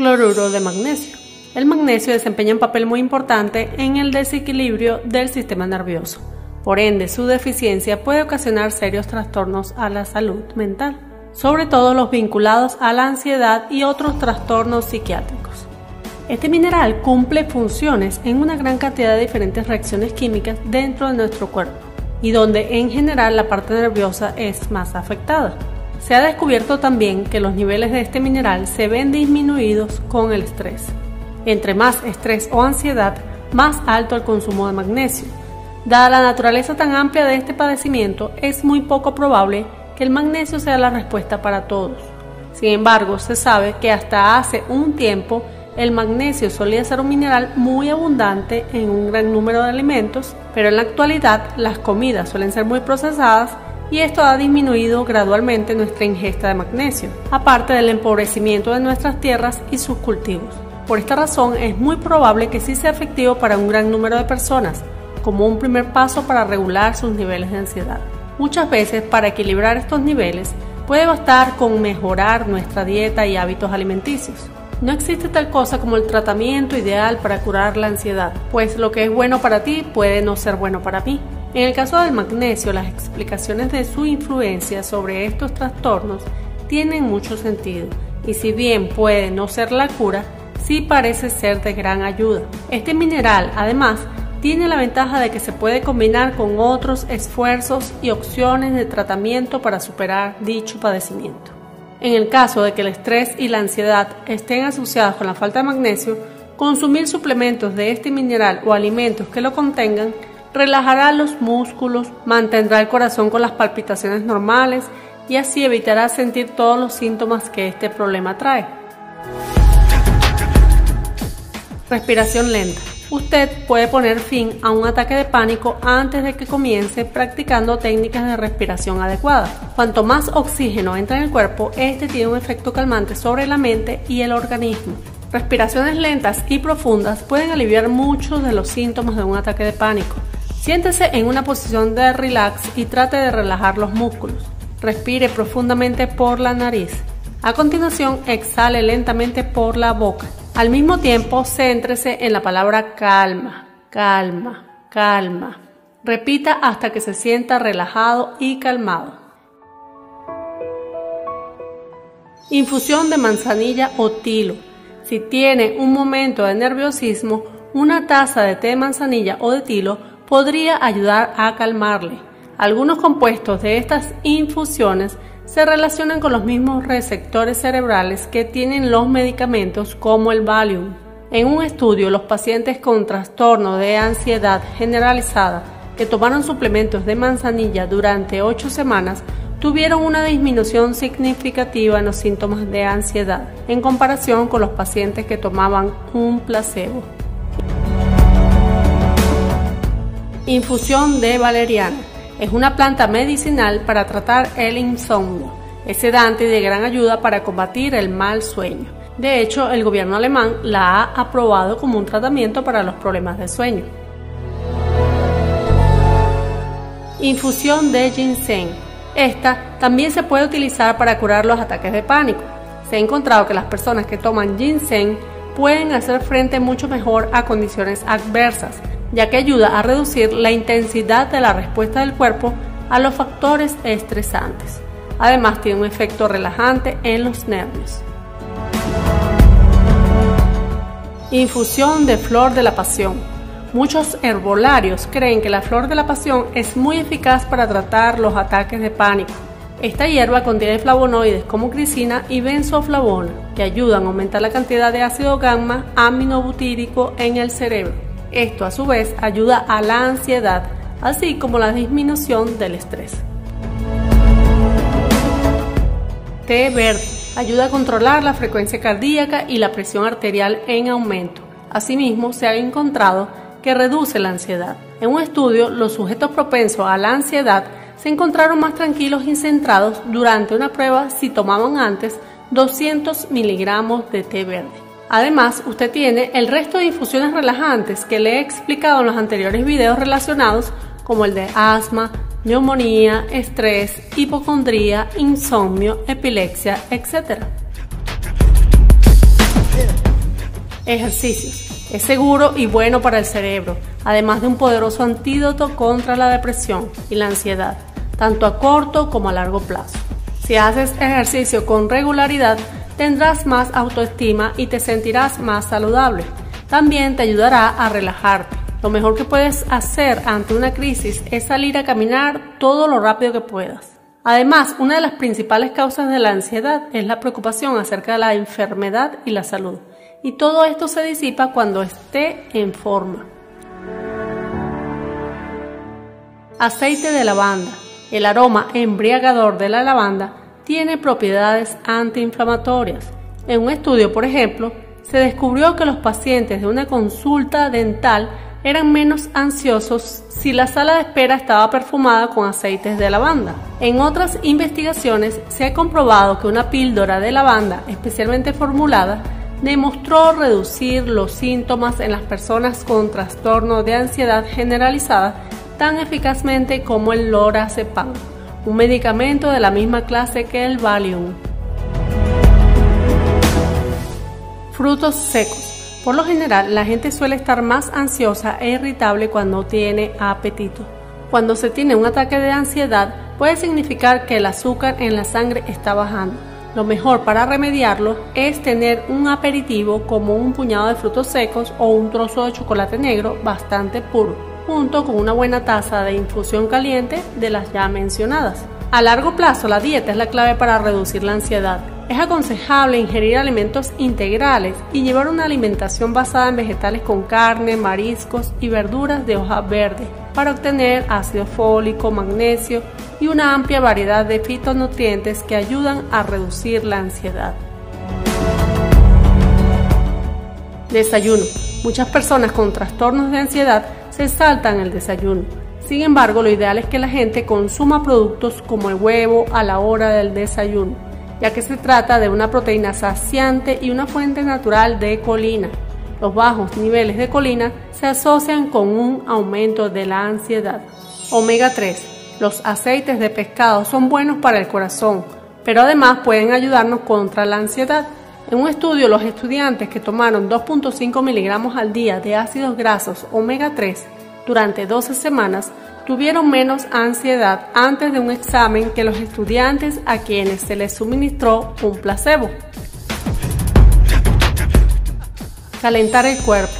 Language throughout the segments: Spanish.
Cloruro de magnesio. El magnesio desempeña un papel muy importante en el desequilibrio del sistema nervioso. Por ende, su deficiencia puede ocasionar serios trastornos a la salud mental, sobre todo los vinculados a la ansiedad y otros trastornos psiquiátricos. Este mineral cumple funciones en una gran cantidad de diferentes reacciones químicas dentro de nuestro cuerpo y donde en general la parte nerviosa es más afectada. Se ha descubierto también que los niveles de este mineral se ven disminuidos con el estrés. Entre más estrés o ansiedad, más alto el consumo de magnesio. Dada la naturaleza tan amplia de este padecimiento, es muy poco probable que el magnesio sea la respuesta para todos. Sin embargo, se sabe que hasta hace un tiempo el magnesio solía ser un mineral muy abundante en un gran número de alimentos, pero en la actualidad las comidas suelen ser muy procesadas y esto ha disminuido gradualmente nuestra ingesta de magnesio, aparte del empobrecimiento de nuestras tierras y sus cultivos. Por esta razón es muy probable que sí sea efectivo para un gran número de personas, como un primer paso para regular sus niveles de ansiedad. Muchas veces para equilibrar estos niveles puede bastar con mejorar nuestra dieta y hábitos alimenticios. No existe tal cosa como el tratamiento ideal para curar la ansiedad, pues lo que es bueno para ti puede no ser bueno para mí. En el caso del magnesio, las explicaciones de su influencia sobre estos trastornos tienen mucho sentido, y si bien puede no ser la cura, sí parece ser de gran ayuda. Este mineral, además, tiene la ventaja de que se puede combinar con otros esfuerzos y opciones de tratamiento para superar dicho padecimiento. En el caso de que el estrés y la ansiedad estén asociados con la falta de magnesio, consumir suplementos de este mineral o alimentos que lo contengan relajará los músculos, mantendrá el corazón con las palpitaciones normales y así evitará sentir todos los síntomas que este problema trae. Respiración lenta. Usted puede poner fin a un ataque de pánico antes de que comience practicando técnicas de respiración adecuadas. Cuanto más oxígeno entra en el cuerpo, este tiene un efecto calmante sobre la mente y el organismo. Respiraciones lentas y profundas pueden aliviar muchos de los síntomas de un ataque de pánico. Siéntese en una posición de relax y trate de relajar los músculos. Respire profundamente por la nariz. A continuación, exhale lentamente por la boca. Al mismo tiempo, céntrese en la palabra calma, calma, calma. Repita hasta que se sienta relajado y calmado. Infusión de manzanilla o tilo. Si tiene un momento de nerviosismo, una taza de té de manzanilla o de tilo podría ayudar a calmarle. Algunos compuestos de estas infusiones se relacionan con los mismos receptores cerebrales que tienen los medicamentos como el Valium. En un estudio, los pacientes con trastorno de ansiedad generalizada que tomaron suplementos de manzanilla durante 8 semanas tuvieron una disminución significativa en los síntomas de ansiedad en comparación con los pacientes que tomaban un placebo. Infusión de valeriana es una planta medicinal para tratar el insomnio. Es sedante y de gran ayuda para combatir el mal sueño. De hecho, el gobierno alemán la ha aprobado como un tratamiento para los problemas de sueño. Infusión de ginseng. Esta también se puede utilizar para curar los ataques de pánico. Se ha encontrado que las personas que toman ginseng pueden hacer frente mucho mejor a condiciones adversas, ya que ayuda a reducir la intensidad de la respuesta del cuerpo a los factores estresantes. Además tiene un efecto relajante en los nervios. Infusión de flor de la pasión. Muchos herbolarios creen que la flor de la pasión es muy eficaz para tratar los ataques de pánico. Esta hierba contiene flavonoides como grisina y benzoflavona, que ayudan a aumentar la cantidad de ácido gamma aminobutírico en el cerebro. Esto a su vez ayuda a la ansiedad, así como la disminución del estrés. Té verde ayuda a controlar la frecuencia cardíaca y la presión arterial en aumento. Asimismo, se ha encontrado que reduce la ansiedad. En un estudio, los sujetos propensos a la ansiedad se encontraron más tranquilos y centrados durante una prueba si tomaban antes 200 miligramos de té verde. Además, usted tiene el resto de infusiones relajantes que le he explicado en los anteriores videos relacionados, como el de asma, neumonía, estrés, hipocondría, insomnio, epilepsia, etc. Ejercicios. Es seguro y bueno para el cerebro, además de un poderoso antídoto contra la depresión y la ansiedad, tanto a corto como a largo plazo. Si haces ejercicio con regularidad, tendrás más autoestima y te sentirás más saludable. También te ayudará a relajarte. Lo mejor que puedes hacer ante una crisis es salir a caminar todo lo rápido que puedas. Además, una de las principales causas de la ansiedad es la preocupación acerca de la enfermedad y la salud. Y todo esto se disipa cuando esté en forma. Aceite de lavanda. El aroma embriagador de la lavanda tiene propiedades antiinflamatorias. En un estudio, por ejemplo, se descubrió que los pacientes de una consulta dental eran menos ansiosos si la sala de espera estaba perfumada con aceites de lavanda. En otras investigaciones se ha comprobado que una píldora de lavanda especialmente formulada demostró reducir los síntomas en las personas con trastorno de ansiedad generalizada tan eficazmente como el lorazepam, un medicamento de la misma clase que el Valium. Frutos secos. Por lo general, la gente suele estar más ansiosa e irritable cuando tiene apetito. Cuando se tiene un ataque de ansiedad, puede significar que el azúcar en la sangre está bajando. Lo mejor para remediarlo es tener un aperitivo como un puñado de frutos secos o un trozo de chocolate negro bastante puro, junto con una buena taza de infusión caliente de las ya mencionadas. A largo plazo, la dieta es la clave para reducir la ansiedad es aconsejable ingerir alimentos integrales y llevar una alimentación basada en vegetales con carne, mariscos y verduras de hoja verde para obtener ácido fólico, magnesio y una amplia variedad de fitonutrientes que ayudan a reducir la ansiedad. Desayuno. Muchas personas con trastornos de ansiedad se saltan el desayuno. Sin embargo, lo ideal es que la gente consuma productos como el huevo a la hora del desayuno ya que se trata de una proteína saciante y una fuente natural de colina. Los bajos niveles de colina se asocian con un aumento de la ansiedad. Omega 3. Los aceites de pescado son buenos para el corazón, pero además pueden ayudarnos contra la ansiedad. En un estudio, los estudiantes que tomaron 2.5 miligramos al día de ácidos grasos omega 3 durante 12 semanas tuvieron menos ansiedad antes de un examen que los estudiantes a quienes se les suministró un placebo. Calentar el cuerpo.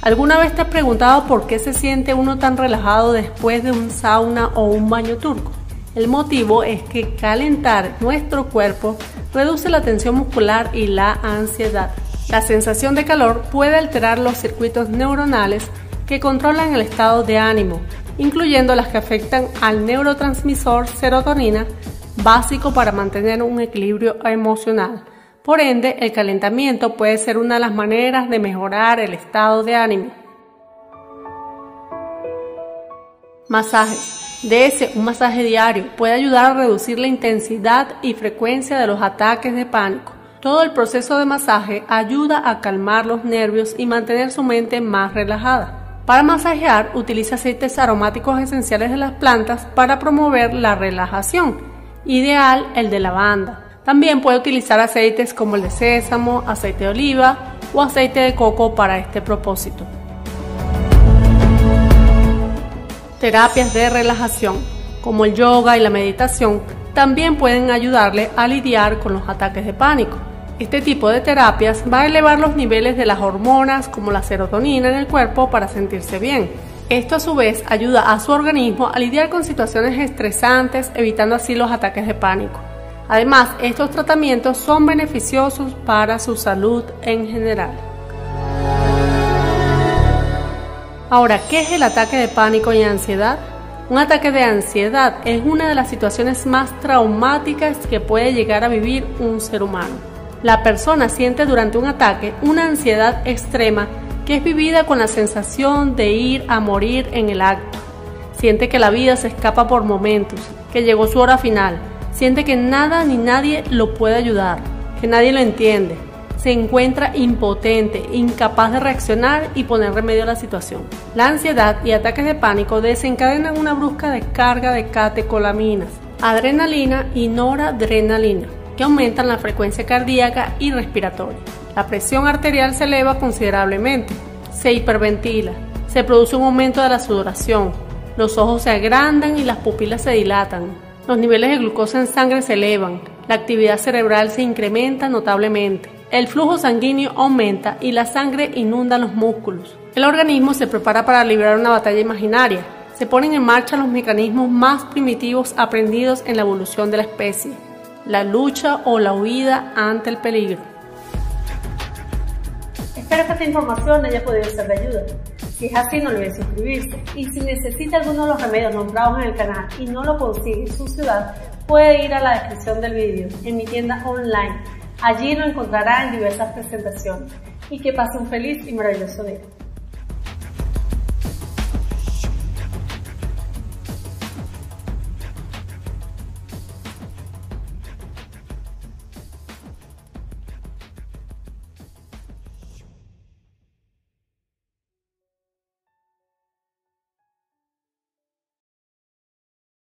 ¿Alguna vez te has preguntado por qué se siente uno tan relajado después de un sauna o un baño turco? El motivo es que calentar nuestro cuerpo reduce la tensión muscular y la ansiedad. La sensación de calor puede alterar los circuitos neuronales que controlan el estado de ánimo, incluyendo las que afectan al neurotransmisor serotonina, básico para mantener un equilibrio emocional. Por ende, el calentamiento puede ser una de las maneras de mejorar el estado de ánimo. Masajes. De ese, un masaje diario puede ayudar a reducir la intensidad y frecuencia de los ataques de pánico. Todo el proceso de masaje ayuda a calmar los nervios y mantener su mente más relajada. Para masajear, utiliza aceites aromáticos esenciales de las plantas para promover la relajación, ideal el de lavanda. También puede utilizar aceites como el de sésamo, aceite de oliva o aceite de coco para este propósito. Terapias de relajación, como el yoga y la meditación, también pueden ayudarle a lidiar con los ataques de pánico. Este tipo de terapias va a elevar los niveles de las hormonas como la serotonina en el cuerpo para sentirse bien. Esto a su vez ayuda a su organismo a lidiar con situaciones estresantes, evitando así los ataques de pánico. Además, estos tratamientos son beneficiosos para su salud en general. Ahora, ¿qué es el ataque de pánico y ansiedad? Un ataque de ansiedad es una de las situaciones más traumáticas que puede llegar a vivir un ser humano la persona siente durante un ataque una ansiedad extrema que es vivida con la sensación de ir a morir en el acto. Siente que la vida se escapa por momentos, que llegó su hora final. Siente que nada ni nadie lo puede ayudar, que nadie lo entiende. Se encuentra impotente, incapaz de reaccionar y poner remedio a la situación. La ansiedad y ataques de pánico desencadenan una brusca descarga de catecolaminas, adrenalina y noradrenalina que aumentan la frecuencia cardíaca y respiratoria. La presión arterial se eleva considerablemente, se hiperventila, se produce un aumento de la sudoración, los ojos se agrandan y las pupilas se dilatan, los niveles de glucosa en sangre se elevan, la actividad cerebral se incrementa notablemente, el flujo sanguíneo aumenta y la sangre inunda los músculos. El organismo se prepara para librar una batalla imaginaria. Se ponen en marcha los mecanismos más primitivos aprendidos en la evolución de la especie, la lucha o la huida ante el peligro. Espero que esta información haya podido ser de ayuda. Si es así, no olvide suscribirse. Y si necesita alguno de los remedios nombrados en el canal y no lo consigue en su ciudad, puede ir a la descripción del vídeo en mi tienda online. Allí lo encontrará en diversas presentaciones. Y que pase un feliz y maravilloso día.